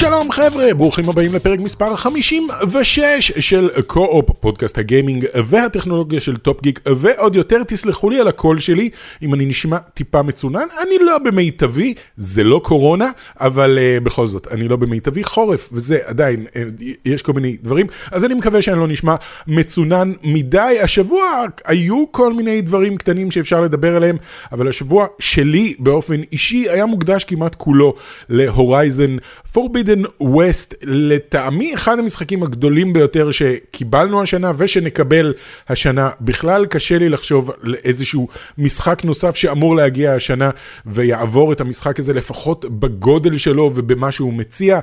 שלום חבר'ה, ברוכים הבאים לפרק מספר 56 של קו-אופ, פודקאסט הגיימינג והטכנולוגיה של טופ גיק, ועוד יותר תסלחו לי על הקול שלי, אם אני נשמע טיפה מצונן, אני לא במיטבי, זה לא קורונה, אבל uh, בכל זאת, אני לא במיטבי, חורף, וזה עדיין, uh, יש כל מיני דברים, אז אני מקווה שאני לא נשמע מצונן מדי. השבוע היו כל מיני דברים קטנים שאפשר לדבר עליהם, אבל השבוע שלי באופן אישי היה מוקדש כמעט כולו להורייזן Forbidden West, לטעמי אחד המשחקים הגדולים ביותר שקיבלנו השנה ושנקבל השנה. בכלל קשה לי לחשוב על איזשהו משחק נוסף שאמור להגיע השנה ויעבור את המשחק הזה לפחות בגודל שלו ובמה שהוא מציע.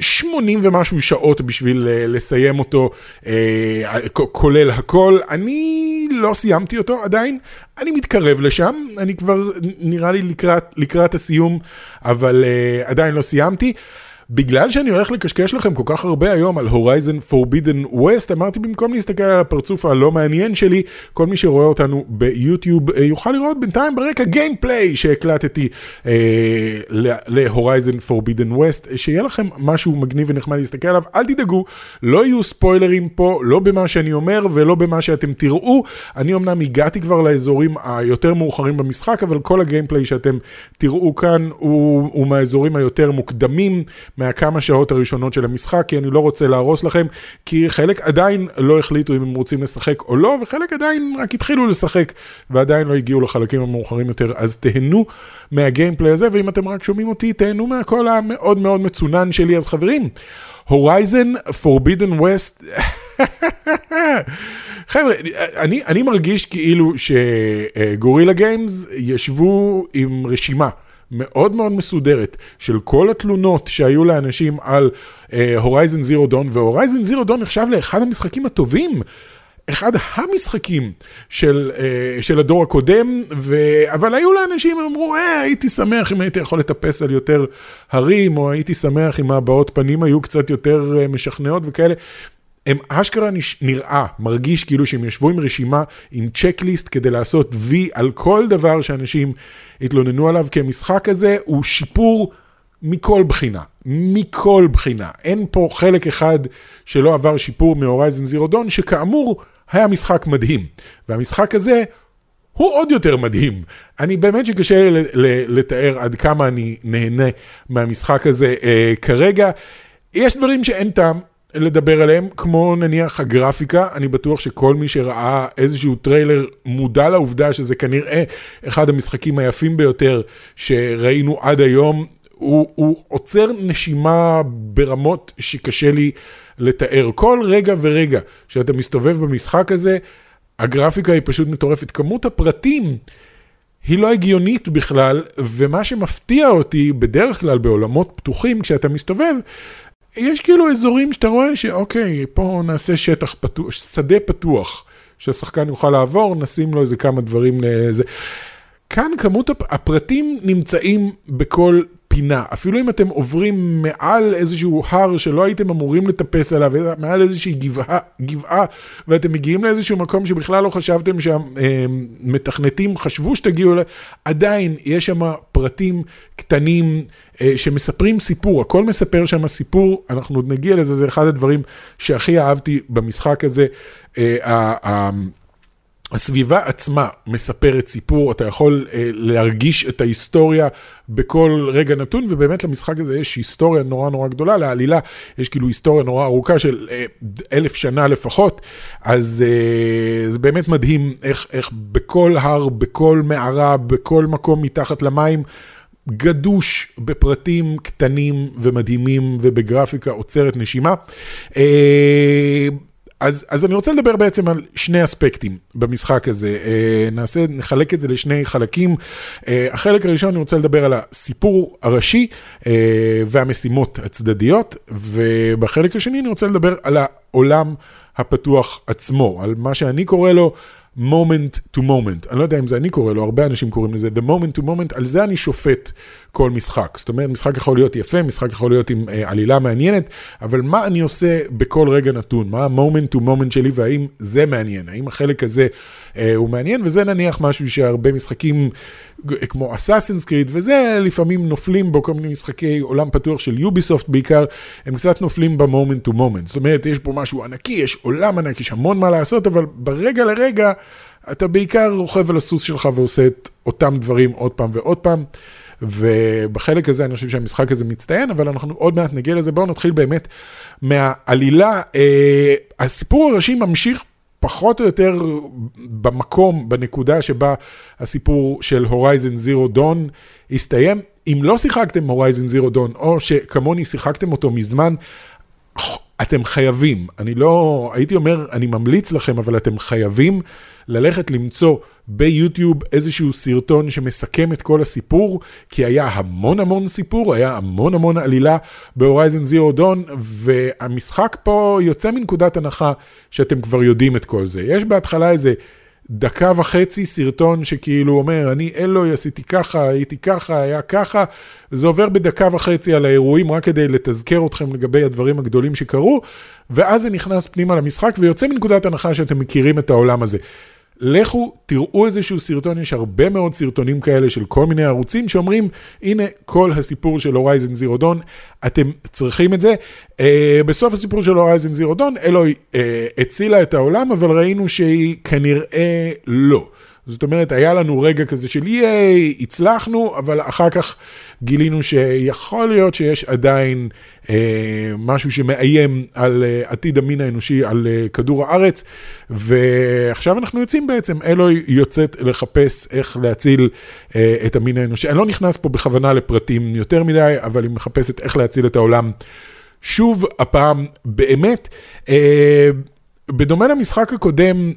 80 ומשהו שעות בשביל uh, לסיים אותו, uh, כולל הכל. אני לא סיימתי אותו עדיין, אני מתקרב לשם, אני כבר נראה לי לקראת, לקראת הסיום, אבל uh, עדיין לא סיימתי. בגלל שאני הולך לקשקש לכם כל כך הרבה היום על הורייזן פורבידן ווסט, אמרתי במקום להסתכל על הפרצוף הלא מעניין שלי, כל מי שרואה אותנו ביוטיוב אה, יוכל לראות בינתיים ברקע גיימפליי שהקלטתי אה, להורייזן פורבידן ווסט, שיהיה לכם משהו מגניב ונחמד להסתכל עליו, אל תדאגו, לא יהיו ספוילרים פה, לא במה שאני אומר ולא במה שאתם תראו, אני אמנם הגעתי כבר לאזורים היותר מאוחרים במשחק, אבל כל הגיימפליי שאתם תראו כאן הוא, הוא מהאזורים היותר מוקדמים. מהכמה שעות הראשונות של המשחק, כי אני לא רוצה להרוס לכם, כי חלק עדיין לא החליטו אם הם רוצים לשחק או לא, וחלק עדיין רק התחילו לשחק, ועדיין לא הגיעו לחלקים המאוחרים יותר, אז תהנו מה gameplay הזה, ואם אתם רק שומעים אותי, תהנו מהקול המאוד מאוד מצונן שלי, אז חברים, Horizon Forbidden West, חבר'ה, אני, אני מרגיש כאילו ש Guerrilla Games ישבו עם רשימה. מאוד מאוד מסודרת של כל התלונות שהיו לאנשים על הורייזן זירו דון, והורייזן זירו דון נחשב לאחד המשחקים הטובים. אחד המשחקים של, uh, של הדור הקודם, ו... אבל היו לאנשים, אמרו, אה, הייתי שמח אם הייתי יכול לטפס על יותר הרים, או הייתי שמח אם הבעות פנים היו קצת יותר uh, משכנעות וכאלה. הם אשכרה נראה, מרגיש כאילו שהם ישבו עם רשימה, עם צ'קליסט כדי לעשות וי על כל דבר שאנשים התלוננו עליו, כי המשחק הזה הוא שיפור מכל בחינה, מכל בחינה. אין פה חלק אחד שלא עבר שיפור מ Horizon Zero Dawn, שכאמור היה משחק מדהים. והמשחק הזה הוא עוד יותר מדהים. אני באמת שקשה לתאר עד כמה אני נהנה מהמשחק הזה אה, כרגע. יש דברים שאין טעם, לדבר עליהם, כמו נניח הגרפיקה, אני בטוח שכל מי שראה איזשהו טריילר מודע לעובדה שזה כנראה אחד המשחקים היפים ביותר שראינו עד היום, הוא, הוא עוצר נשימה ברמות שקשה לי לתאר. כל רגע ורגע שאתה מסתובב במשחק הזה, הגרפיקה היא פשוט מטורפת. כמות הפרטים היא לא הגיונית בכלל, ומה שמפתיע אותי בדרך כלל בעולמות פתוחים, כשאתה מסתובב, יש כאילו אזורים שאתה רואה שאוקיי, פה נעשה שטח פתוח, שדה פתוח, שהשחקן יוכל לעבור, נשים לו איזה כמה דברים לזה. כאן כמות הפרטים נמצאים בכל פינה, אפילו אם אתם עוברים מעל איזשהו הר שלא הייתם אמורים לטפס עליו, מעל איזושהי גבעה, גבעה, ואתם מגיעים לאיזשהו מקום שבכלל לא חשבתם שהמתכנתים חשבו שתגיעו אליו, עדיין יש שם פרטים קטנים אה, שמספרים סיפור, הכל מספר שם סיפור, אנחנו עוד נגיע לזה, זה אחד הדברים שהכי אהבתי במשחק הזה. אה, הסביבה עצמה מספרת סיפור, אתה יכול אה, להרגיש את ההיסטוריה בכל רגע נתון, ובאמת למשחק הזה יש היסטוריה נורא נורא גדולה, לעלילה יש כאילו היסטוריה נורא ארוכה של אה, אלף שנה לפחות, אז אה, זה באמת מדהים איך, איך בכל הר, בכל מערה, בכל מקום מתחת למים, גדוש בפרטים קטנים ומדהימים ובגרפיקה עוצרת נשימה. אה, אז, אז אני רוצה לדבר בעצם על שני אספקטים במשחק הזה. אה, נעשה, נחלק את זה לשני חלקים. אה, החלק הראשון אני רוצה לדבר על הסיפור הראשי והמשימות הצדדיות, ובחלק השני אני רוצה לדבר על העולם הפתוח עצמו, על מה שאני קורא לו moment to moment. אני לא יודע אם זה אני קורא לו, הרבה אנשים קוראים לזה the moment to moment, על זה אני שופט כל משחק. זאת אומרת, משחק יכול להיות יפה, משחק יכול להיות עם אה, עלילה מעניינת, אבל מה אני עושה בכל רגע נתון? מה ה-moment to moment שלי והאם זה מעניין? האם החלק הזה אה, הוא מעניין? וזה נניח משהו שהרבה משחקים... כמו Assassin's Creed וזה, לפעמים נופלים בו כל מיני משחקי עולם פתוח של Ubisoft בעיקר, הם קצת נופלים ב moment to moment. זאת אומרת, יש פה משהו ענקי, יש עולם ענק, יש המון מה לעשות, אבל ברגע לרגע אתה בעיקר רוכב על הסוס שלך ועושה את אותם דברים עוד פעם ועוד פעם. ובחלק הזה אני חושב שהמשחק הזה מצטיין, אבל אנחנו עוד מעט נגיע לזה. בואו נתחיל באמת מהעלילה. אה, הסיפור הראשי ממשיך פחות או יותר במקום, בנקודה שבה הסיפור של הורייזן זירו דון הסתיים. אם לא שיחקתם הורייזן זירו דון, או שכמוני שיחקתם אותו מזמן, אתם חייבים, אני לא, הייתי אומר, אני ממליץ לכם, אבל אתם חייבים ללכת למצוא ביוטיוב איזשהו סרטון שמסכם את כל הסיפור, כי היה המון המון סיפור, היה המון המון עלילה ב-Horizon Zero Dawn, והמשחק פה יוצא מנקודת הנחה שאתם כבר יודעים את כל זה. יש בהתחלה איזה... דקה וחצי סרטון שכאילו אומר, אני Aloy עשיתי ככה, הייתי ככה, היה ככה, זה עובר בדקה וחצי על האירועים רק כדי לתזכר אתכם לגבי הדברים הגדולים שקרו, ואז זה נכנס פנימה למשחק ויוצא מנקודת הנחה שאתם מכירים את העולם הזה. לכו, תראו איזשהו סרטון, יש הרבה מאוד סרטונים כאלה של כל מיני ערוצים שאומרים, הנה כל הסיפור של הורייזן זירו דון, אתם צריכים את זה. Uh, בסוף הסיפור של הורייזן זירו דון, אלוהי uh, הצילה את העולם, אבל ראינו שהיא כנראה לא. זאת אומרת, היה לנו רגע כזה של ייי, הצלחנו, אבל אחר כך גילינו שיכול להיות שיש עדיין אה, משהו שמאיים על אה, עתיד המין האנושי, על אה, כדור הארץ, ועכשיו אנחנו יוצאים בעצם, אלוהי יוצאת לחפש איך להציל אה, את המין האנושי. אני לא נכנס פה בכוונה לפרטים יותר מדי, אבל היא מחפשת איך להציל את העולם. שוב, הפעם באמת, אה, בדומה למשחק הקודם,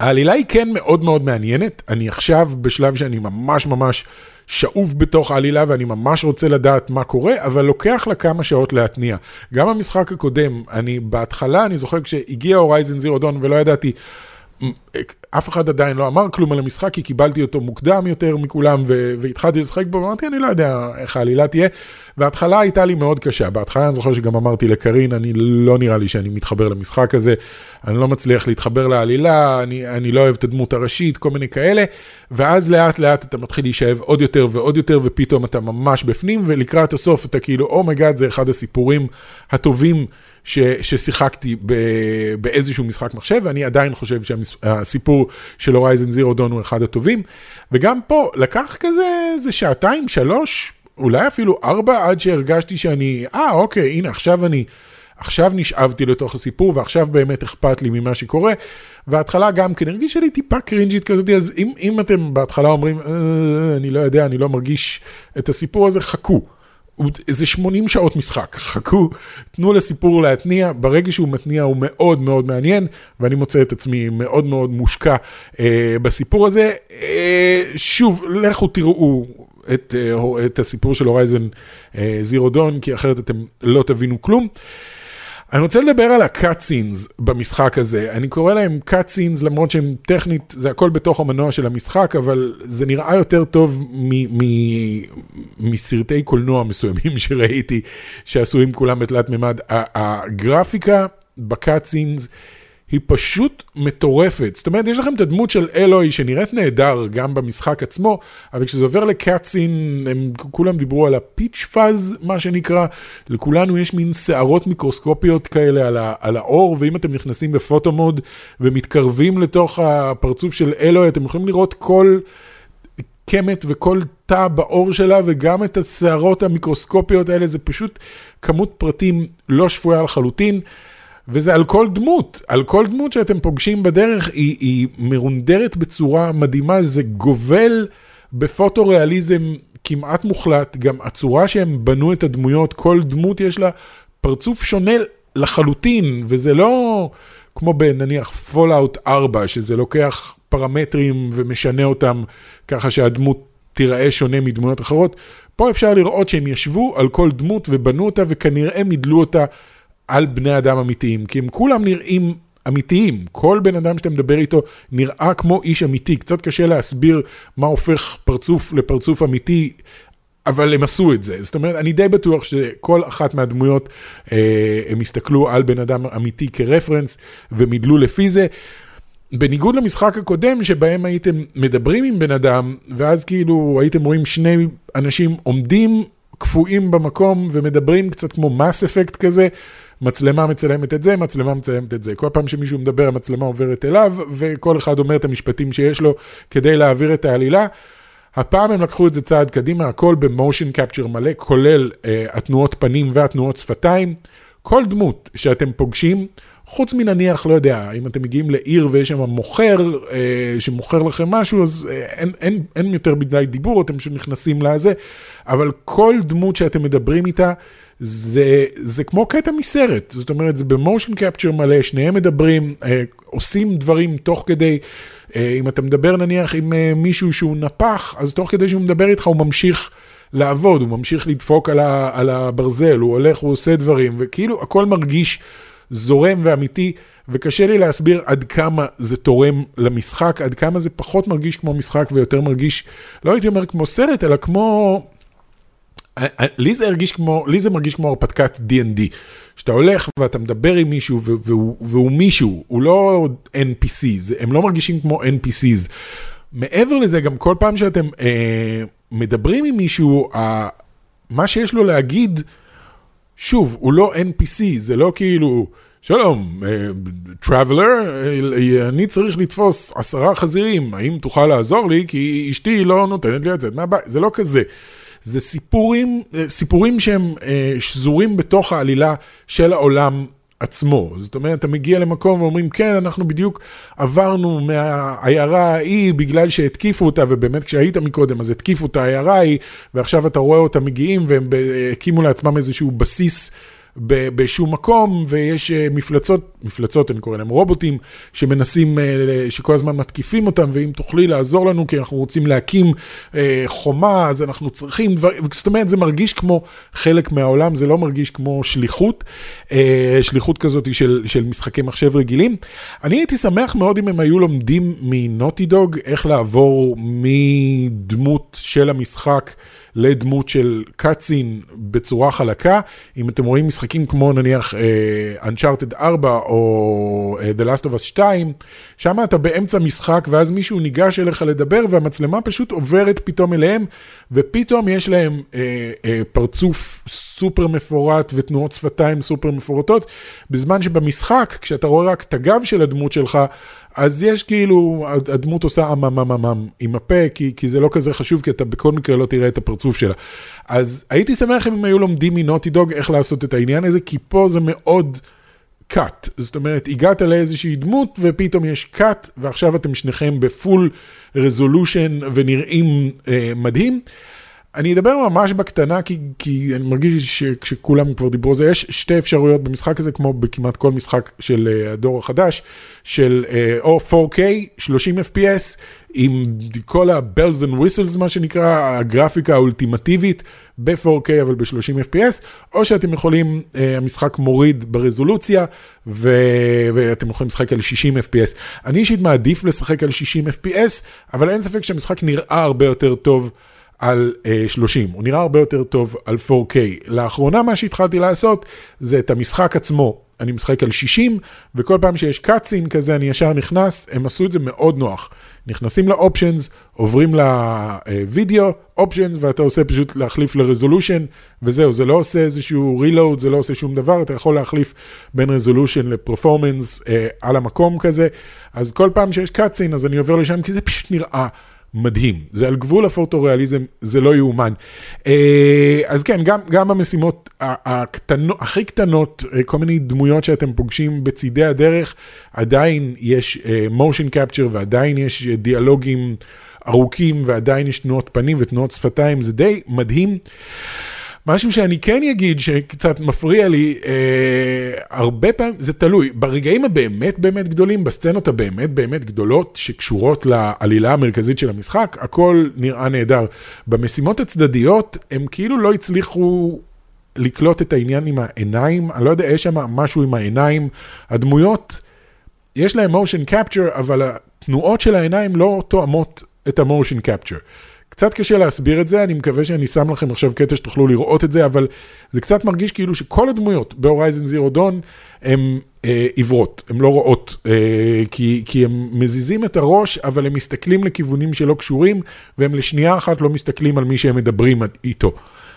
העלילה היא כן מאוד מאוד מעניינת, אני עכשיו בשלב שאני ממש ממש שאוב בתוך העלילה ואני ממש רוצה לדעת מה קורה, אבל לוקח לה כמה שעות להתניע. גם המשחק הקודם, אני בהתחלה, אני זוכר כשהגיע הורייזן זירו דון ולא ידעתי אף אחד עדיין לא אמר כלום על המשחק, כי קיבלתי אותו מוקדם יותר מכולם, והתחלתי לשחק בו, ואמרתי, אני לא יודע איך העלילה תהיה. וההתחלה הייתה לי מאוד קשה. בהתחלה אני זוכר שגם אמרתי לקרין, אני לא נראה לי שאני מתחבר למשחק הזה, אני לא מצליח להתחבר לעלילה, אני, אני לא אוהב את הדמות הראשית, כל מיני כאלה. ואז לאט לאט אתה מתחיל להישאב עוד יותר ועוד יותר, ופתאום אתה ממש בפנים, ולקראת הסוף אתה כאילו, oh my god, oh זה אחד הסיפורים הטובים. ש, ששיחקתי ב, באיזשהו משחק מחשב, ואני עדיין חושב שהסיפור של Horizon Zero Dawn הוא אחד הטובים. וגם פה, לקח כזה איזה שעתיים, שלוש, אולי אפילו ארבע, עד שהרגשתי שאני, אה, אוקיי, הנה, עכשיו אני... עכשיו נשאבתי לתוך הסיפור, ועכשיו באמת אכפת לי ממה שקורה. וההתחלה גם כן הרגישה לי טיפה קרינג'ית כזאת, אז אם, אם אתם בהתחלה אומרים, אה, אני לא יודע, אני לא מרגיש את הסיפור הזה, חכו. איזה 80 שעות משחק, חכו, תנו לסיפור להתניע, ברגע שהוא מתניע הוא מאוד מאוד מעניין, ואני מוצא את עצמי מאוד מאוד מושקע אה, בסיפור הזה. אה, שוב, לכו תראו את, אה, את הסיפור של הורייזן אה, זירו דון, כי אחרת אתם לא תבינו כלום. אה, אני רוצה לדבר על ה cut scenes במשחק הזה. אני קורא להם cut scenes למרות שהם טכנית, זה הכל בתוך המנוע של המשחק, אבל זה נראה יותר טוב מסרטי קולנוע מסוימים שראיתי, שעשויים כולם בתלת מימד. הגרפיקה ב cut scenes היא פשוט מטורפת. זאת אומרת, יש לכם את הדמות של Aloy שנראית נהדר גם במשחק עצמו, אבל כשזה עובר ל cut scene, הם כולם דיברו על ה peach fuzz, מה שנקרא, לכולנו יש מין שערות מיקרוסקופיות כאלה על, ה, על האור, ואם אתם נכנסים בפוטו מוד ומתקרבים לתוך הפרצוף של אלוהי, אתם יכולים לראות כל... קמת וכל תא בעור שלה וגם את השערות המיקרוסקופיות האלה, זה פשוט כמות פרטים לא שפויה לחלוטין. וזה על כל דמות, על כל דמות שאתם פוגשים בדרך, היא, היא מרונדרת בצורה מדהימה, זה גובל בפוטו-ריאליזם כמעט מוחלט, גם הצורה שהם בנו את הדמויות, כל דמות יש לה פרצוף שונה לחלוטין, וזה לא כמו בנניח Fallout 4, שזה לוקח פרמטרים ומשנה אותם ככה שהדמות תיראה שונה מדמויות אחרות. פה אפשר לראות שהם ישבו על כל דמות ובנו אותה וכנראה מידלו אותה על בני אדם אמיתיים, כי הם כולם נראים אמיתיים. כל בן אדם שאתה מדבר איתו נראה כמו איש אמיתי. קצת קשה להסביר מה הופך פרצוף לפרצוף אמיתי. אבל הם עשו את זה, זאת אומרת, אני די בטוח שכל אחת מהדמויות, אה, הם הסתכלו על בן אדם אמיתי כרפרנס ומידלו לפי זה. בניגוד למשחק הקודם, שבהם הייתם מדברים עם בן אדם, ואז כאילו הייתם רואים שני אנשים עומדים קפואים במקום ומדברים קצת כמו מס אפקט כזה, מצלמה מצלמת את זה, מצלמה מצלמת את זה. כל פעם שמישהו מדבר, המצלמה עוברת אליו, וכל אחד אומר את המשפטים שיש לו כדי להעביר את העלילה. הפעם הם לקחו את זה צעד קדימה, הכל במושן קפצ'ר מלא, כולל uh, התנועות פנים והתנועות שפתיים. כל דמות שאתם פוגשים, חוץ מנניח, לא יודע, אם אתם מגיעים לעיר ויש שם מוכר uh, שמוכר לכם משהו, אז uh, אין, אין, אין יותר מדי דיבור, אתם פשוט נכנסים לזה, אבל כל דמות שאתם מדברים איתה, זה, זה כמו קטע מסרט, זאת אומרת, זה במושן קפצ'ר מלא, שניהם מדברים, אה, עושים דברים תוך כדי, אה, אם אתה מדבר נניח עם אה, מישהו שהוא נפח, אז תוך כדי שהוא מדבר איתך הוא ממשיך לעבוד, הוא ממשיך לדפוק על, ה, על הברזל, הוא הולך, הוא עושה דברים, וכאילו הכל מרגיש זורם ואמיתי. וקשה לי להסביר עד כמה זה תורם למשחק, עד כמה זה פחות מרגיש כמו משחק ויותר מרגיש, לא הייתי אומר כמו סרט, אלא כמו לי זה הרגיש כמו, לי זה מרגיש כמו הרפתקת D&D. שאתה הולך ואתה מדבר עם מישהו והוא, והוא מישהו, הוא לא NPC, הם לא מרגישים כמו NPCs. מעבר לזה, גם כל פעם שאתם אה, מדברים עם מישהו, אה, מה שיש לו להגיד, שוב, הוא לא NPC, זה לא כאילו, שלום, טראבלר, uh, uh, אני צריך לתפוס עשרה חזירים, האם תוכל לעזור לי? כי אשתי לא נותנת לי לצאת מהבית, זה לא כזה. זה סיפורים, אה, סיפורים שהם אה, שזורים בתוך העלילה של העולם עצמו. זאת אומרת, אתה מגיע למקום ואומרים, כן, אנחנו בדיוק עברנו מהעיירה ההיא בגלל שהתקיפו אותה, ובאמת כשהיית מקודם אז התקיפו את העיירה ההיא, ועכשיו אתה רואה אותה מגיעים והם הקימו לעצמם איזשהו בסיס. בשום מקום, ויש אה, מפלצות, מפלצות אני קורא להם רובוטים, שמנסים, אה, שכל הזמן מתקיפים אותם, ואם תוכלי לעזור לנו, כי אנחנו רוצים להקים אה, חומה, אז אנחנו צריכים דברים, זאת אומרת, זה מרגיש כמו חלק מהעולם, זה לא מרגיש כמו שליחות, שליחות כזאת של, של משחקי מחשב רגילים. אני הייתי שמח מאוד אם הם היו לומדים מנוטי דוג, איך לעבור מדמות של המשחק. לדמות של קאצין בצורה חלקה. אם אתם רואים משחקים כמו נניח uh, Uncharted 4 או uh, The Last of Us 2, שם אתה באמצע משחק ואז מישהו ניגש אליך לדבר והמצלמה פשוט עוברת פתאום אליהם, ופתאום יש להם uh, uh, פרצוף סופר מפורט ותנועות שפתיים סופר מפורטות, בזמן שבמשחק, כשאתה רואה רק את הגב של הדמות שלך, אז יש כאילו, הדמות עושה אמם אמם אמם עם הפה, כי, כי זה לא כזה חשוב, כי אתה בכל מקרה לא תראה את הפרצוף שלה. אז הייתי שמח אם היו לומדים מנוטי דוג איך לעשות את העניין הזה, כי פה זה מאוד cut. זאת אומרת, הגעת לאיזושהי דמות ופתאום יש cut, ועכשיו אתם שניכם בפול רזולושן ונראים אה, מדהים. אני אדבר ממש בקטנה, כי, כי אני מרגיש שכשכולם כבר דיברו על זה, יש שתי אפשרויות במשחק הזה, כמו בכמעט כל משחק של uh, הדור החדש, של uh, או 4K, 30 FPS, עם כל ה-bells and whistles, מה שנקרא, הגרפיקה האולטימטיבית, ב-4K אבל ב-30 FPS, או שאתם יכולים, uh, המשחק מוריד ברזולוציה, ו... ואתם יכולים לשחק על 60 FPS. אני אישית מעדיף לשחק על 60 FPS, אבל אין ספק שהמשחק נראה הרבה יותר טוב. על uh, אה, 30, הוא נראה הרבה יותר טוב על 4K. לאחרונה מה שהתחלתי לעשות זה את המשחק עצמו, אני משחק על 60, וכל פעם שיש קאצין כזה אני ישר נכנס, הם עשו את זה מאוד נוח. נכנסים לאופשנס, עוברים לוידאו, אופשן, ואתה עושה פשוט להחליף לרזולושן, וזהו, זה לא עושה איזשהו רילוד, זה לא עושה שום דבר, אתה יכול להחליף בין רזולושן לפרפורמנס אה, על המקום כזה, אז כל פעם שיש קאצין אז אני עובר לשם, כי זה פשוט נראה. מדהים. זה על גבול הפוטו-ריאליזם, זה לא יאומן. אה, אז כן, גם, גם המשימות הקטנות, הכי קטנות, אה, כל מיני דמויות שאתם פוגשים בצידי הדרך, עדיין יש מושן uh, קפצ'ר ועדיין יש דיאלוגים ארוכים ועדיין יש תנועות פנים ותנועות שפתיים, זה די מדהים. משהו שאני כן אגיד שקצת מפריע לי, אה, הרבה פעמים, זה תלוי, ברגעים הבאמת באמת גדולים, בסצנות הבאמת באמת גדולות שקשורות לעלילה המרכזית של המשחק, הכל נראה נהדר. במשימות הצדדיות, הם כאילו לא הצליחו לקלוט את העניין עם העיניים, אני לא יודע, יש שם משהו עם העיניים, הדמויות יש להם motion capture, אבל התנועות של העיניים לא תואמות את ה-motion capture. קצת קשה להסביר את זה, אני מקווה שאני שם לכם עכשיו קטע שתוכלו לראות את זה, אבל זה קצת מרגיש כאילו שכל הדמויות בהורייזן זירו דון הן אה, עיוורות, הן לא רואות, אה, כי, כי הם מזיזים את הראש, אבל הם מסתכלים לכיוונים שלא קשורים, והם לשנייה אחת לא מסתכלים על מי שהם מדברים איתו.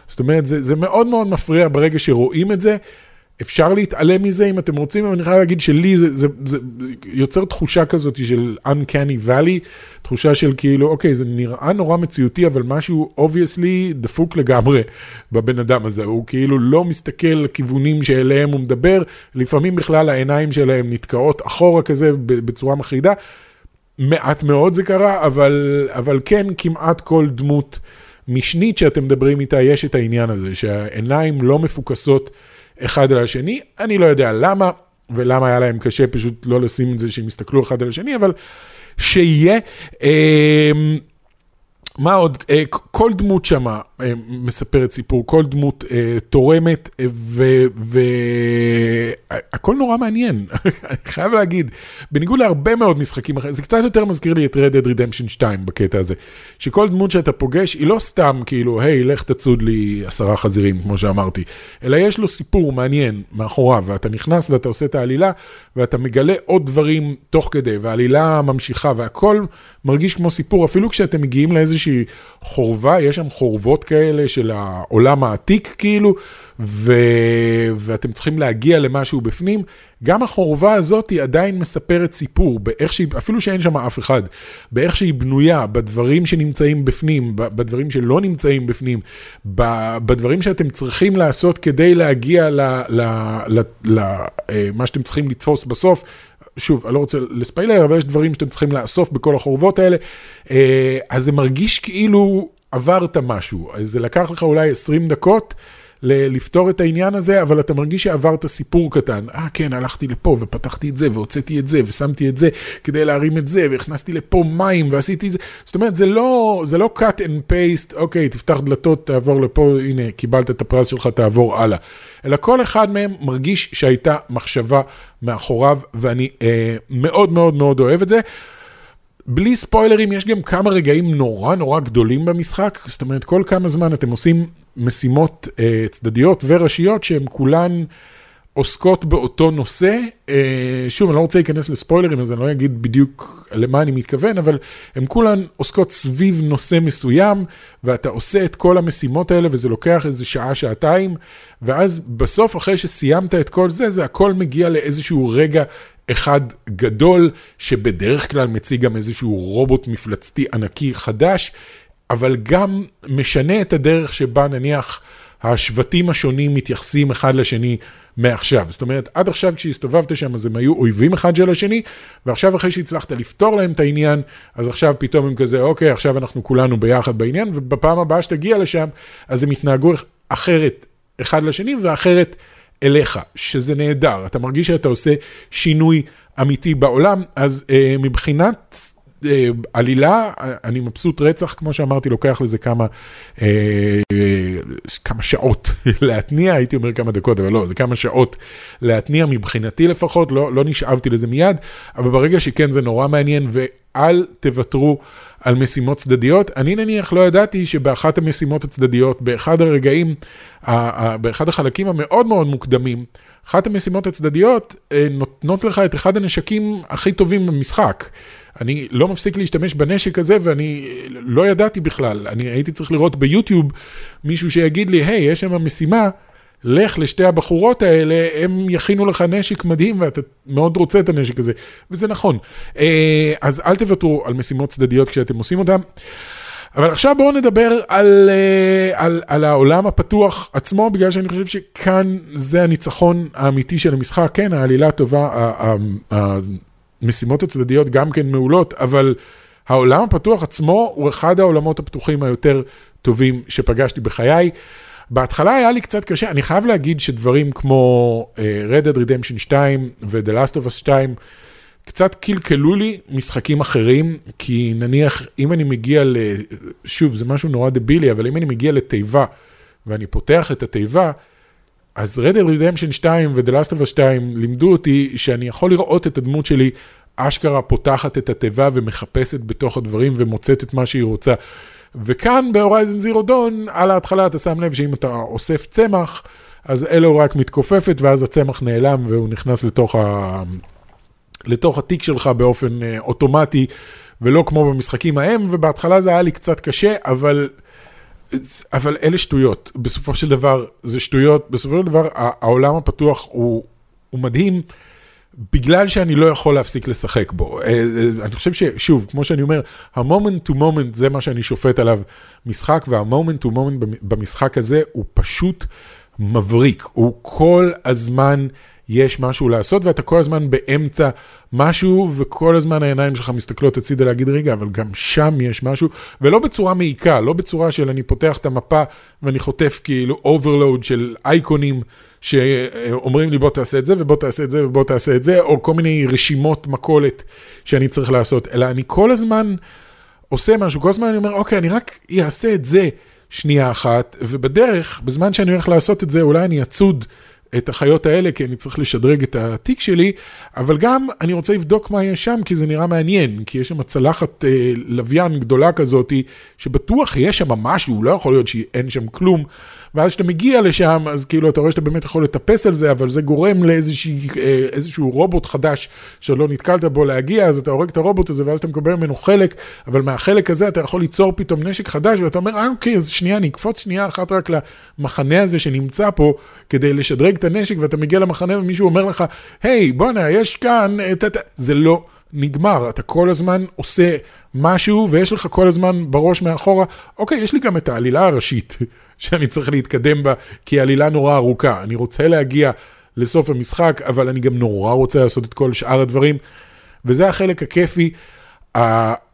זאת אומרת, זה, זה מאוד מאוד מפריע ברגע שרואים את זה. אפשר להתעלם מזה אם אתם רוצים, אבל אני חייב להגיד שלי זה, זה, זה, זה יוצר תחושה כזאת של Uncanny Valley, תחושה של כאילו, אוקיי, זה נראה נורא מציאותי, אבל משהו obviously דפוק לגמרי בבן אדם הזה. הוא כאילו לא מסתכל לכיוונים שאליהם הוא מדבר, לפעמים בכלל העיניים שלהם נתקעות אחורה כזה בצורה מחרידה. מעט מאוד זה קרה, אבל, אבל כן, כמעט כל דמות משנית שאתם מדברים איתה, יש את העניין הזה, שהעיניים לא מפוקסות. אחד על השני, אני לא יודע למה, ולמה היה להם קשה פשוט לא לשים את זה שהם יסתכלו אחד על השני, אבל שיהיה. אה, מה עוד? אה, כל דמות שם אה, מספרת סיפור, כל דמות אה, תורמת, והכל נורא מעניין, אני חייב להגיד, בניגוד להרבה מאוד משחקים אחרים, זה קצת יותר מזכיר לי את Red Dead Redemption 2 בקטע הזה, שכל דמות שאתה פוגש היא לא סתם כאילו, היי, לך תצוד לי עשרה חזירים, כמו שאמרתי, אלא יש לו סיפור מעניין מאחוריו, ואתה נכנס ואתה עושה את העלילה, ואתה מגלה עוד דברים תוך כדי, והעלילה ממשיכה, והכל מרגיש כמו סיפור, אפילו כשאתם מגיעים לאיזושהי חורבה, יש שם חורבות כאלה של העולם העתיק כאילו, ו... ואתם צריכים להגיע למשהו בפנים. גם החורבה הזאת היא עדיין מספרת סיפור, באיך שהיא, אפילו שאין שם אף אחד, באיך שהיא בנויה, בדברים שנמצאים בפנים, בדברים שלא נמצאים בפנים, בדברים שאתם צריכים לעשות כדי להגיע למה אה, שאתם צריכים לתפוס בסוף. שוב, אני לא רוצה לספיילר, אבל יש דברים שאתם צריכים לאסוף בכל החורבות האלה, אה, אז זה מרגיש כאילו עברת משהו. אז זה לקח לך אולי 20 דקות. לפתור את העניין הזה, אבל אתה מרגיש שעברת סיפור קטן. אה, כן, הלכתי לפה ופתחתי את זה והוצאתי את זה ושמתי את זה כדי להרים את זה והכנסתי לפה מים ועשיתי את זה. זאת אומרת, זה לא, זה לא cut and paste, אוקיי, תפתח דלתות, תעבור לפה, הנה, קיבלת את הפרס שלך, תעבור הלאה. אלא כל אחד מהם מרגיש שהייתה מחשבה מאחוריו, ואני אה, מאוד מאוד מאוד אוהב את זה. בלי ספוילרים, יש גם כמה רגעים נורא נורא גדולים במשחק, זאת אומרת, כל כמה זמן אתם עושים משימות אה, צדדיות וראשיות שהן כולן עוסקות באותו נושא. אה, שוב, אני לא רוצה להיכנס לספוילרים, אז אני לא אגיד בדיוק למה אני מתכוון, אבל הן כולן עוסקות סביב נושא מסוים, ואתה עושה את כל המשימות האלה, וזה לוקח איזה שעה, שעתיים, ואז בסוף, אחרי שסיימת את כל זה, זה הכל מגיע לאיזשהו רגע אחד גדול, שבדרך כלל מציג גם איזשהו רובוט מפלצתי ענקי חדש, אבל גם משנה את הדרך שבה נניח השבטים השונים מתייחסים אחד לשני מעכשיו. זאת אומרת, עד עכשיו כשהסתובבת שם אז הם היו אויבים אחד של השני, ועכשיו אחרי שהצלחת לפתור להם את העניין, אז עכשיו פתאום הם כזה, אוקיי, עכשיו אנחנו כולנו ביחד בעניין, ובפעם הבאה שתגיע לשם, אז הם יתנהגו אחרת אחד לשני ואחרת אליך, שזה נהדר. אתה מרגיש שאתה עושה שינוי אמיתי בעולם, אז אה, מבחינת עלילה, אני מבסוט רצח, כמו שאמרתי, לוקח לזה כמה, אה, כמה שעות להתניע, הייתי אומר כמה דקות, אבל לא, זה כמה שעות להתניע מבחינתי לפחות, לא, לא נשאבתי לזה מיד, אבל ברגע שכן זה נורא מעניין, ואל תוותרו על משימות צדדיות. אני נניח לא ידעתי שבאחת המשימות הצדדיות, באחד הרגעים, באחד החלקים המאוד מאוד מוקדמים, אחת המשימות הצדדיות אה, נותנות לך את אחד הנשקים הכי טובים במשחק. אני לא מפסיק להשתמש בנשק הזה ואני לא ידעתי בכלל, אני הייתי צריך לראות ביוטיוב מישהו שיגיד לי, היי, hey, יש שם משימה, לך לשתי הבחורות האלה, הם יכינו לך נשק מדהים ואתה מאוד רוצה את הנשק הזה, וזה נכון. אה, אז אל תוותרו על משימות צדדיות כשאתם עושים אותן. אבל עכשיו בואו נדבר על, אה, על, על העולם הפתוח עצמו, בגלל שאני חושב שכאן זה הניצחון האמיתי של המשחק. כן, העלילה טובה, המשימות הצדדיות גם כן מעולות, אבל העולם הפתוח עצמו הוא אחד העולמות הפתוחים היותר טובים שפגשתי בחיי. בהתחלה היה לי קצת קשה, אני חייב להגיד שדברים כמו uh, Red Dead Redemption 2 ו-The Last of Us 2, קצת קלקלו לי משחקים אחרים, כי נניח אם אני מגיע ל... שוב, זה משהו נורא דבילי, אבל אם אני מגיע לתיבה ואני פותח את התיבה, אז Red Dead Redemption 2 ו-The Last of Us 2 לימדו אותי שאני יכול לראות את הדמות שלי אשכרה פותחת את התיבה ומחפשת בתוך הדברים ומוצאת את מה שהיא רוצה. וכאן ב-Horizon Zero Dawn, על ההתחלה אתה שם לב שאם אתה אוסף צמח, אז Aloy רק מתכופפת ואז הצמח נעלם והוא נכנס לתוך, ה... לתוך התיק שלך באופן אה, אוטומטי, ולא כמו במשחקים ההם, ובהתחלה זה היה לי קצת קשה, אבל... אבל אלה שטויות, בסופו של דבר זה שטויות, בסופו של דבר העולם הפתוח הוא, הוא מדהים. בגלל שאני לא יכול להפסיק לשחק בו. אה, אה, אני חושב ששוב, כמו שאני אומר, ה moment to moment זה מה שאני שופט עליו משחק, וה moment to moment במשחק הזה הוא פשוט מבריק. הוא כל הזמן יש משהו לעשות, ואתה כל הזמן באמצע משהו, וכל הזמן העיניים שלך מסתכלות הצידה להגיד, רגע, אבל גם שם יש משהו, ולא בצורה מעיקה, לא בצורה של אני פותח את המפה ואני חוטף כאילו overload של אייקונים. שאומרים לי בוא תעשה את זה ובוא תעשה את זה ובוא תעשה את זה, או כל מיני רשימות מכולת שאני צריך לעשות, אלא אני כל הזמן עושה משהו, כל הזמן אני אומר, אוקיי, אני רק אעשה את זה שנייה אחת, ובדרך, בזמן שאני הולך לעשות את זה, אולי אני אצוד את החיות האלה, כי אני צריך לשדרג את התיק שלי, אבל גם אני רוצה לבדוק מה יש שם, כי זה נראה מעניין, כי יש שם צלחת אה, לוויין גדולה כזאת, שבטוח יש שם משהו, לא יכול להיות שאין שם כלום. ואז כשאתה מגיע לשם, אז כאילו אתה רואה שאתה באמת יכול לטפס על זה, אבל זה גורם לאיזשהו אה, רובוט חדש שלא נתקלת בו להגיע, אז אתה הורג את הרובוט הזה, ואז אתה מקבל ממנו חלק, אבל מהחלק הזה אתה יכול ליצור פתאום נשק חדש, ואתה אומר, אה אוקיי, אז שנייה, אני אקפוץ שנייה אחת רק למחנה הזה שנמצא פה, כדי לשדרג את הנשק, ואתה מגיע למחנה ומישהו אומר לך, היי, בואנה, יש כאן, זה לא נגמר, אתה כל הזמן עושה משהו, ויש לך כל הזמן בראש מאחורה, אוקיי, יש לי גם את העלילה הראשית. שאני צריך להתקדם בה, כי העלילה נורא ארוכה. אני רוצה להגיע לסוף המשחק, אבל אני גם נורא רוצה לעשות את כל שאר הדברים, וזה החלק הכיפי.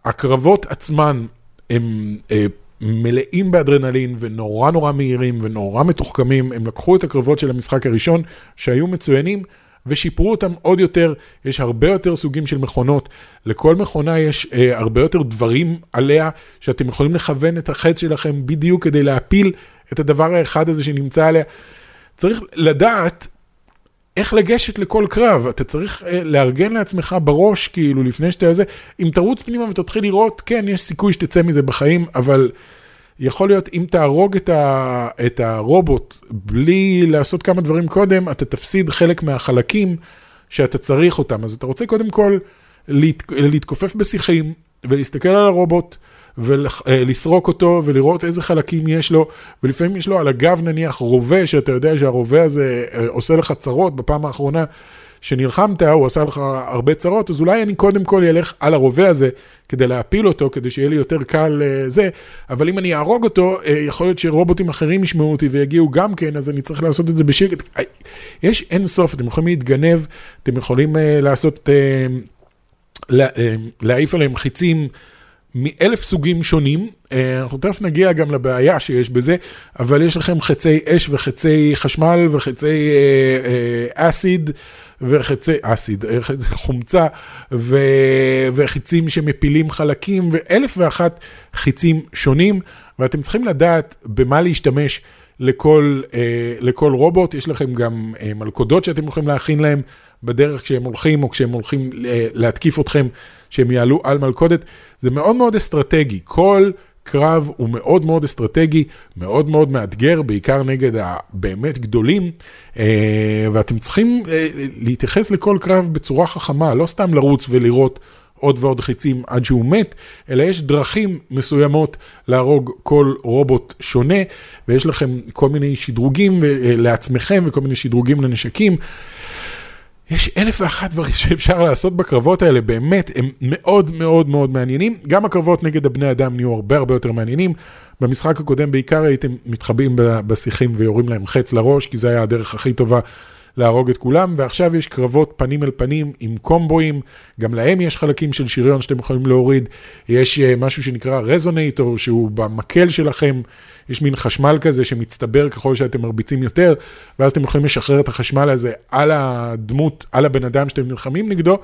הקרבות עצמן הם אה, מלאים באדרנלין ונורא נורא מהירים ונורא מתוחכמים. הם לקחו את הקרבות של המשחק הראשון, שהיו מצוינים, ושיפרו אותם עוד יותר, יש הרבה יותר סוגים של מכונות, לכל מכונה יש אה, הרבה יותר דברים עליה, שאתם יכולים לכוון את החץ שלכם בדיוק כדי להפיל את הדבר האחד הזה שנמצא עליה. צריך לדעת איך לגשת לכל קרב, אתה צריך אה, לארגן לעצמך בראש, כאילו, לפני שאתה זה, אם תרוץ פנימה ותתחיל לראות, כן, יש סיכוי שתצא מזה בחיים, אבל יכול להיות, אם תהרוג את, ה, את הרובוט בלי לעשות כמה דברים קודם, אתה תפסיד חלק מהחלקים שאתה צריך אותם. אז אתה רוצה קודם כל להת, להתכופף בשיחים ולהסתכל על הרובוט. ולסרוק אותו ולראות איזה חלקים יש לו, ולפעמים יש לו על הגב נניח רובה, שאתה יודע שהרובה הזה אה, עושה לך צרות בפעם האחרונה. שנלחמת, הוא עשה לך הרבה צרות, אז אולי אני קודם כל אלך על הרובה הזה כדי להפיל אותו, כדי שיהיה לי יותר קל uh, זה, אבל אם אני אהרוג אותו, יכול להיות שרובוטים אחרים ישמעו אותי ויגיעו גם כן, אז אני צריך לעשות את זה בשקט. יש אין סוף, אתם יכולים להתגנב, אתם יכולים uh, לעשות, לה, להעיף עליהם חיצים. מאלף סוגים שונים, אה, אנחנו תכף נגיע גם לבעיה שיש בזה, אבל יש לכם חצי אש וחצי חשמל וחצי אסיד וחצי אסיד, אה, חומצה ו, וחיצים שמפילים חלקים ואלף ואחת חיצים שונים, ואתם צריכים לדעת במה להשתמש. לכל, אה, לכל רובוט, יש לכם גם אה, מלכודות שאתם יכולים להכין להם בדרך כשהם הולכים או כשהם הולכים אה, להתקיף אתכם, שהם יעלו על מלכודת. זה מאוד מאוד אסטרטגי, כל קרב הוא מאוד מאוד אסטרטגי, מאוד מאוד מאתגר, בעיקר נגד הבאמת גדולים, אה, ואתם צריכים אה, להתייחס לכל קרב בצורה חכמה, לא סתם לרוץ ולראות. עוד ועוד חיצים עד שהוא מת, אלא יש דרכים מסוימות להרוג כל רובוט שונה, ויש לכם כל מיני שדרוגים לעצמכם וכל מיני שדרוגים לנשקים. יש אלף ואחת דברים שאפשר לעשות בקרבות האלה, באמת, הם מאוד מאוד מאוד מעניינים. גם הקרבות נגד הבני אדם נהיו הרבה הרבה יותר מעניינים. במשחק הקודם בעיקר הייתם מתחבאים בשיחים ויורים להם חץ לראש, כי זה היה הדרך הכי טובה להרוג את כולם, ועכשיו יש קרבות פנים אל פנים עם קומבואים, גם להם יש חלקים של שריון שאתם יכולים להוריד. יש אה, משהו שנקרא רזונטור, שהוא במקל שלכם. יש מין חשמל כזה שמצטבר ככל שאתם מרביצים יותר, ואז אתם יכולים לשחרר את החשמל הזה על הדמות, על הבן אדם שאתם נלחמים נגדו,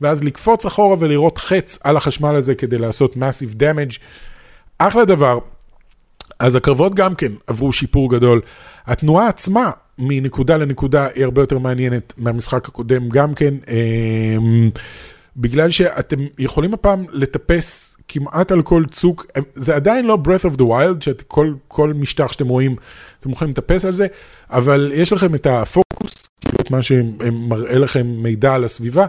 ואז לקפוץ אחורה ולראות חץ על החשמל הזה כדי לעשות massive damage. אחלה דבר. אז הקרבות גם כן עברו שיפור גדול. התנועה עצמה מנקודה לנקודה היא הרבה יותר מעניינת מהמשחק הקודם גם כן, אמ, בגלל שאתם יכולים הפעם לטפס כמעט על כל צוק, זה עדיין לא breath of the wild, שכל כל משטח שאתם רואים, אתם יכולים לטפס על זה, אבל יש לכם את הפוקוס, כאילו את מה שמראה לכם מידע על הסביבה.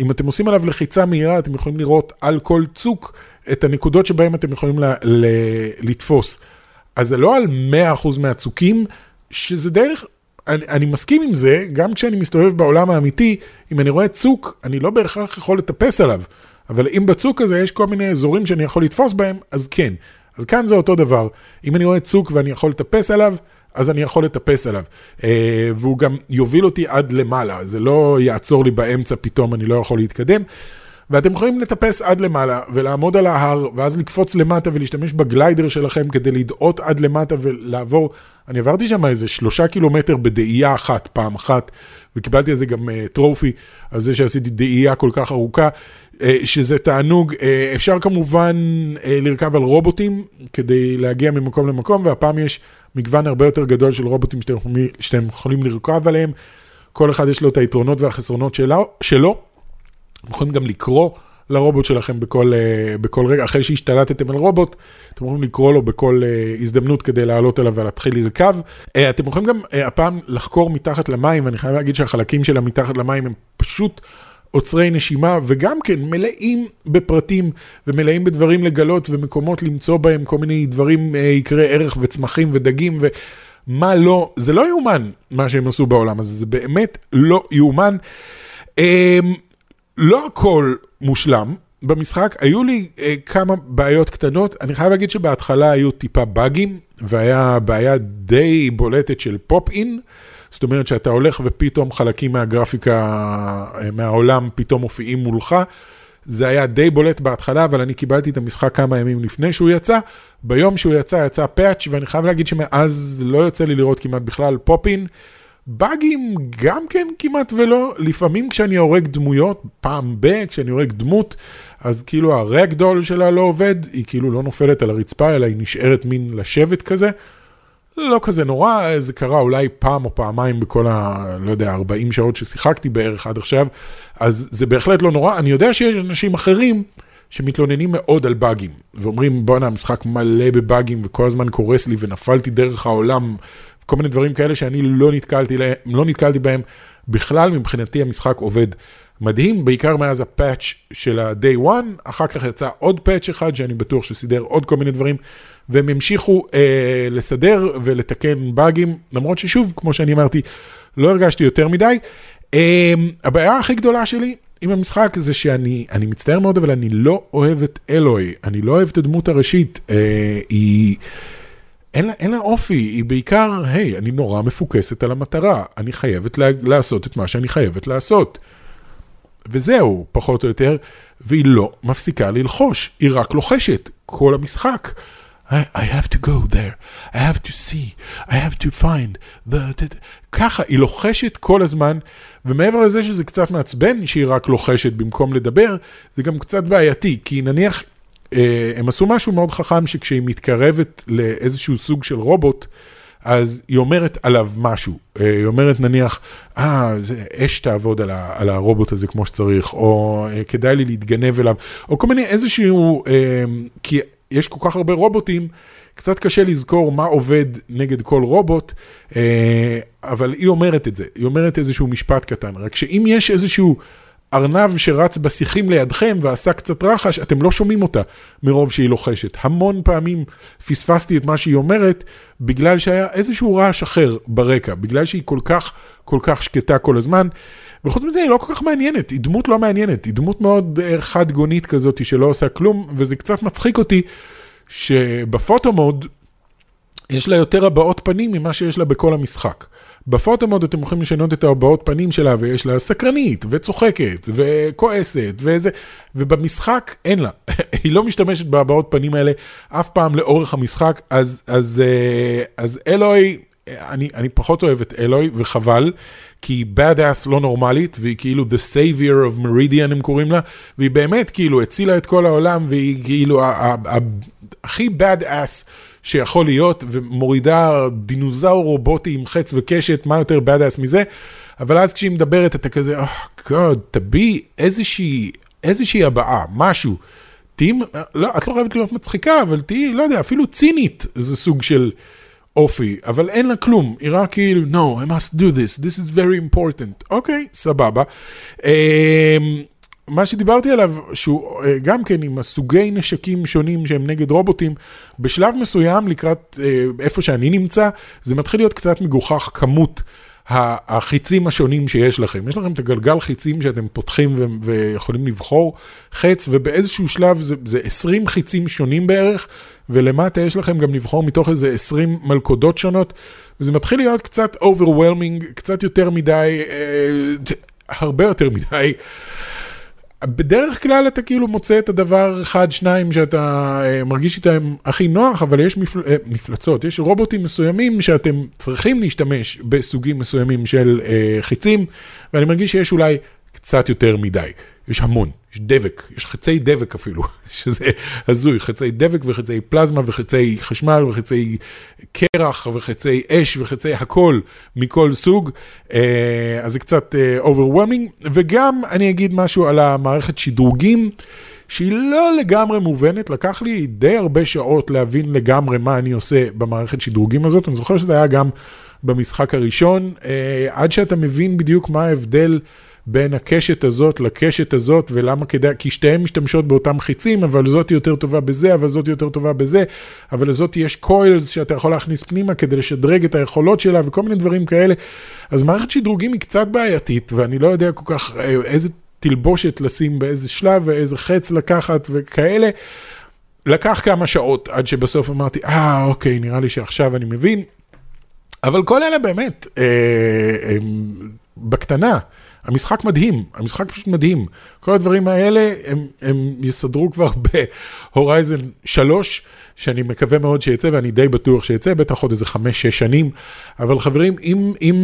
אם אתם עושים עליו לחיצה מהירה, אתם יכולים לראות על כל צוק את הנקודות שבהם אתם יכולים ל- ל- לתפוס. אז זה לא על 100% מהצוקים, שזה דרך, אני, אני מסכים עם זה, גם כשאני מסתובב בעולם האמיתי, אם אני רואה צוק, אני לא בהכרח יכול לטפס עליו. אבל אם בצוק הזה יש כל מיני אזורים שאני יכול לתפוס בהם, אז כן. אז כאן זה אותו דבר. אם אני רואה צוק ואני יכול לטפס עליו, אז אני יכול לטפס עליו. אה, והוא גם יוביל אותי עד למעלה, זה לא יעצור לי באמצע פתאום, אני לא יכול להתקדם. ואתם יכולים לטפס עד למעלה ולעמוד על ההר, ואז לקפוץ למטה ולהשתמש בגליידר שלכם כדי לדאות עד למטה ולעבור. אני עברתי שם איזה שלושה קילומטר בדאייה אחת, פעם אחת, וקיבלתי על זה גם uh, טרופי, על זה שעשיתי דאייה כל כך ארוכה, uh, שזה תענוג. Uh, אפשר כמובן uh, לרכב על רובוטים כדי להגיע ממקום למקום, והפעם יש מגוון הרבה יותר גדול של רובוטים שאתם, שאתם יכולים לרכב עליהם. כל אחד יש לו את היתרונות והחסרונות שלו. שלו. אתם יכולים גם לקרוא לרובוט שלכם בכל, uh, בכל רגע, אחרי שהשתלטתם על רובוט, אתם יכולים לקרוא לו בכל uh, הזדמנות כדי לעלות עליו ולהתחיל לרכב. Uh, אתם יכולים גם הפעם לחקור מתחת למים, ואני חייב להגיד שהחלקים שלה מתחת למים הם פשוט עוצרי נשימה, וגם כן מלאים בפרטים ומלאים בדברים לגלות ומקומות למצוא בהם כל מיני דברים יקרי ערך וצמחים ודגים ו... מה לא, זה לא יאומן מה שהם עשו בעולם הזה, זה באמת לא יאומן. לא הכל מושלם במשחק, היו לי אה, כמה בעיות קטנות, אני חייב להגיד שבהתחלה היו טיפה באגים, והיה בעיה די בולטת של פופ-אין, זאת אומרת שאתה הולך ופתאום חלקים מהגרפיקה, אה, מהעולם פתאום מופיעים מולך. זה היה די בולט בהתחלה, אבל אני קיבלתי את המשחק כמה ימים לפני שהוא יצא. ביום שהוא יצא, יצא פאץ', ואני חייב להגיד שמאז לא יוצא לי לראות כמעט בכלל פופ-אין. באגים גם כן כמעט ולא, לפעמים כשאני הורג דמויות, פעם ב, כשאני הורג דמות, אז כאילו הרקדול שלה לא עובד, היא כאילו לא נופלת על הרצפה, אלא היא נשארת מין לשבת כזה. לא כזה נורא, זה קרה אולי פעם או פעמיים בכל ה... לא יודע, 40 שעות ששיחקתי בערך עד עכשיו, אז זה בהחלט לא נורא. אני יודע שיש אנשים אחרים שמתלוננים מאוד על באגים, ואומרים בואנה המשחק מלא בבאגים וכל הזמן קורס לי ונפלתי דרך העולם כל מיני דברים כאלה שאני לא נתקלתי, להם, לא נתקלתי בהם. בכלל, מבחינתי המשחק עובד מדהים, בעיקר מאז הפאץ' של ה-day one, אחר כך יצא עוד פאץ' אחד שאני בטוח שסידר עוד כל מיני דברים, והם המשיכו אה, לסדר ולתקן באגים, למרות ששוב, כמו שאני אמרתי, לא הרגשתי יותר מדי. אה, הבעיה הכי גדולה שלי עם המשחק זה שאני מצטער מאוד, אבל אני לא אוהב את אלוהי, אני לא אוהב את הדמות הראשית, אה, היא... אין אין לה אופי, היא בעיקר, היי, אני נורא מפוקסת על המטרה, אני חייבת לה, לעשות את מה שאני חייבת לעשות. וזהו, פחות או יותר, והיא לא מפסיקה ללחוש, היא רק לוחשת, כל המשחק. I, I have to go there, I have to see, I have to find the... the... ככה, היא לוחשת כל הזמן, ומעבר לזה שזה קצת מעצבן שהיא רק לוחשת במקום לדבר, זה גם קצת בעייתי, כי נניח הם עשו משהו מאוד חכם, שכשהיא מתקרבת לאיזשהו סוג של רובוט, אז היא אומרת עליו משהו. אה, היא אומרת נניח, אה, אש תעבוד על, ה, על הרובוט הזה כמו שצריך, או אה, כדאי לי להתגנב אליו, או כל מיני איזשהו, כי יש כל כך הרבה רובוטים, קצת קשה לזכור מה עובד נגד כל רובוט, אבל היא אומרת את זה, היא אומרת איזשהו משפט קטן, רק שאם יש איזשהו... ארנב שרץ בשיחים לידכם ועשה קצת רחש, אתם לא שומעים אותה מרוב שהיא לוחשת. המון פעמים פספסתי את מה שהיא אומרת, בגלל שהיה איזשהו רעש אחר ברקע, בגלל שהיא כל כך, כל כך שקטה כל הזמן. וחוץ מזה היא לא כל כך מעניינת, היא דמות לא מעניינת, היא דמות מאוד אה, חד גונית כזאת שלא עושה כלום, וזה קצת מצחיק אותי שבפוטו מוד יש לה יותר הבעות פנים ממה שיש לה בכל המשחק. בפוטומוד אתם יכולים לשנות את ההבעות פנים שלה, ויש לה סקרנית, וצוחקת, וכועסת, וזה, ובמשחק אין לה. היא לא משתמשת בהבעות פנים האלה אף פעם לאורך המשחק, אז, אז, אה, אז אלוהי אני, אני פחות אוהב את אלוהי, וחבל, כי היא bad ass לא נורמלית, והיא כאילו the savior of meridian הם קוראים לה, והיא באמת כאילו הצילה את כל העולם, והיא כאילו הכי bad ass שיכול להיות, ומורידה דינוזאור רובוטי עם חץ וקשת, מה יותר bad ass מזה, אבל אז כשהיא מדברת אתה כזה, אה, oh, God, תביעי איזושהי, איזושהי הבעה, משהו. תהיי, לא, את לא חייבת להיות מצחיקה, אבל תהיי, לא יודע, אפילו צינית, זה סוג של אופי, אבל אין לה כלום, היא רק כאילו, no, I must do this, this is very important. אוקיי, okay, סבבה. Um, מה שדיברתי עליו, שהוא uh, גם כן עם הסוגי נשקים שונים שהם נגד רובוטים, בשלב מסוים לקראת uh, איפה שאני נמצא, זה מתחיל להיות קצת מגוחך כמות. החיצים השונים שיש לכם. יש לכם את הגלגל חיצים שאתם פותחים ויכולים לבחור חץ, ובאיזשהו שלב זה, זה 20 חיצים שונים בערך, ולמטה יש לכם גם לבחור מתוך איזה 20 מלכודות שונות, וזה מתחיל להיות קצת overwhelming, קצת יותר מדי, אה, הרבה יותר מדי. בדרך כלל אתה כאילו מוצא את הדבר אחד, שניים שאתה אה, מרגיש איתם הכי נוח, אבל יש מפל... אה, מפלצות, יש רובוטים מסוימים שאתם צריכים להשתמש בסוגים מסוימים של אה, חיצים, ואני מרגיש שיש אולי קצת יותר מדי. יש המון, יש דבק, יש חצי דבק אפילו, שזה הזוי, חצי דבק וחצי פלזמה וחצי חשמל וחצי קרח וחצי אש וחצי הכל מכל סוג, אה, אז זה קצת אה, overwhelming, וגם אני אגיד משהו על המערכת שדרוגים. שהיא לא לגמרי מובנת, לקח לי די הרבה שעות להבין לגמרי מה אני עושה במערכת שדרוגים הזאת, אני זוכר שזה היה גם במשחק הראשון, אה, עד שאתה מבין בדיוק מה ההבדל בין הקשת הזאת לקשת הזאת, ולמה כדאי, כי שתיהן משתמשות באותם חיצים, אבל זאת יותר טובה בזה, אבל זאת יותר טובה בזה, אבל לזאת יש קוילס שאתה יכול להכניס פנימה כדי לשדרג את היכולות שלה וכל מיני דברים כאלה. אז מערכת שדרוגים היא קצת בעייתית, ואני לא יודע כל כך אה, איזה תלבושת לשים באיזה שלב ואיזה חץ לקחת וכאלה. לקח כמה שעות עד שבסוף אמרתי, אה, אוקיי, נראה לי שעכשיו אני מבין. אבל כל אלה באמת, אה, אה, בקטנה. המשחק מדהים, המשחק פשוט מדהים. כל הדברים האלה, הם, הם יסדרו כבר ב-Horizon 3, שאני מקווה מאוד שיצא, ואני די בטוח שיצא, בטח עוד איזה 5-6 שנים. אבל חברים, אם, אם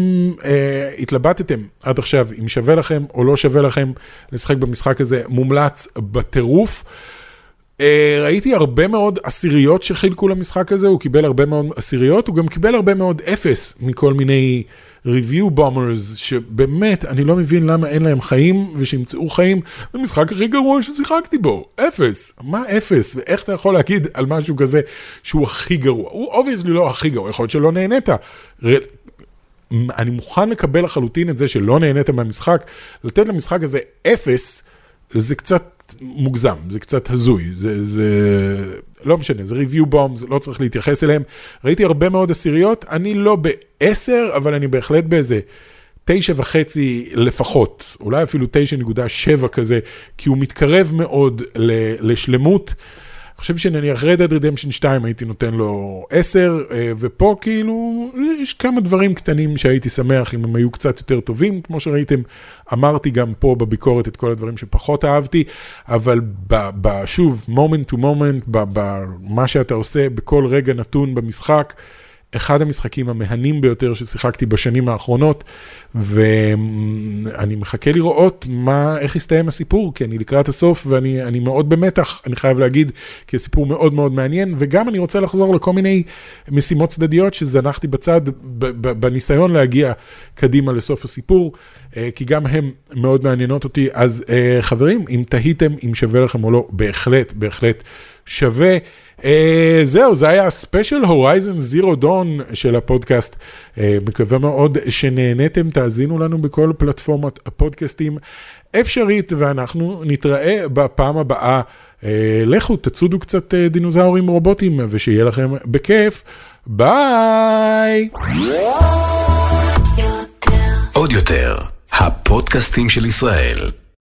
אה, התלבטתם עד עכשיו, אם שווה לכם או לא שווה לכם לשחק במשחק הזה, מומלץ בטירוף. אה, ראיתי הרבה מאוד עשיריות שחילקו למשחק הזה, הוא קיבל הרבה מאוד עשיריות, הוא גם קיבל הרבה מאוד אפס מכל מיני... review bombers, שבאמת, אני לא מבין למה אין להם חיים, ושימצאו חיים, זה המשחק הכי גרוע ששיחקתי בו, אפס. מה אפס? ואיך אתה יכול להגיד על משהו כזה שהוא הכי גרוע? הוא obviously לא הכי גרוע, יכול להיות שלא נהנית. אני מוכן לקבל לחלוטין את זה שלא נהנית מהמשחק, לתת למשחק הזה אפס, זה קצת מוגזם, זה קצת הזוי, זה, זה לא משנה, זה review bombs, לא צריך להתייחס אליהם. ראיתי הרבה מאוד עשיריות, אני לא בעשר, אבל אני בהחלט באיזה תשע וחצי לפחות, אולי אפילו תשע נקודה שבע כזה, כי הוא מתקרב מאוד לשלמות. חושב שנניח Red Dead Redemption 2 הייתי נותן לו 10, אה, ופה כאילו יש כמה דברים קטנים שהייתי שמח אם הם היו קצת יותר טובים, כמו שראיתם, אמרתי גם פה בביקורת את כל הדברים שפחות אהבתי, אבל ב, ב, שוב, moment to moment, במה שאתה עושה בכל רגע נתון במשחק, אחד המשחקים המהנים ביותר ששיחקתי בשנים האחרונות, ואני מחכה לראות מה, איך יסתיים הסיפור, כי אני לקראת הסוף ואני מאוד במתח, אני חייב להגיד, כי הסיפור מאוד מאוד מעניין, וגם אני רוצה לחזור לכל מיני משימות צדדיות שזנחתי בצד בניסיון להגיע קדימה לסוף הסיפור, אה, כי גם הן מאוד מעניינות אותי. אז אה, חברים, אם תהיתם אם שווה לכם או לא, בהחלט, בהחלט שווה. Uh, זהו, זה היה ספיישל Horizon Zero Dawn של הפודקאסט. Uh, מקווה מאוד שנהניתם, תאזינו לנו בכל פלטפורמות הפודקאסטים אפשרית, ואנחנו נתראה בפעם הבאה. Uh, לכו, תצודו קצת uh, דינוזאורים רובוטים, ושיהיה לכם בכיף. ביי! עוד יותר, הפודקאסטים של ישראל.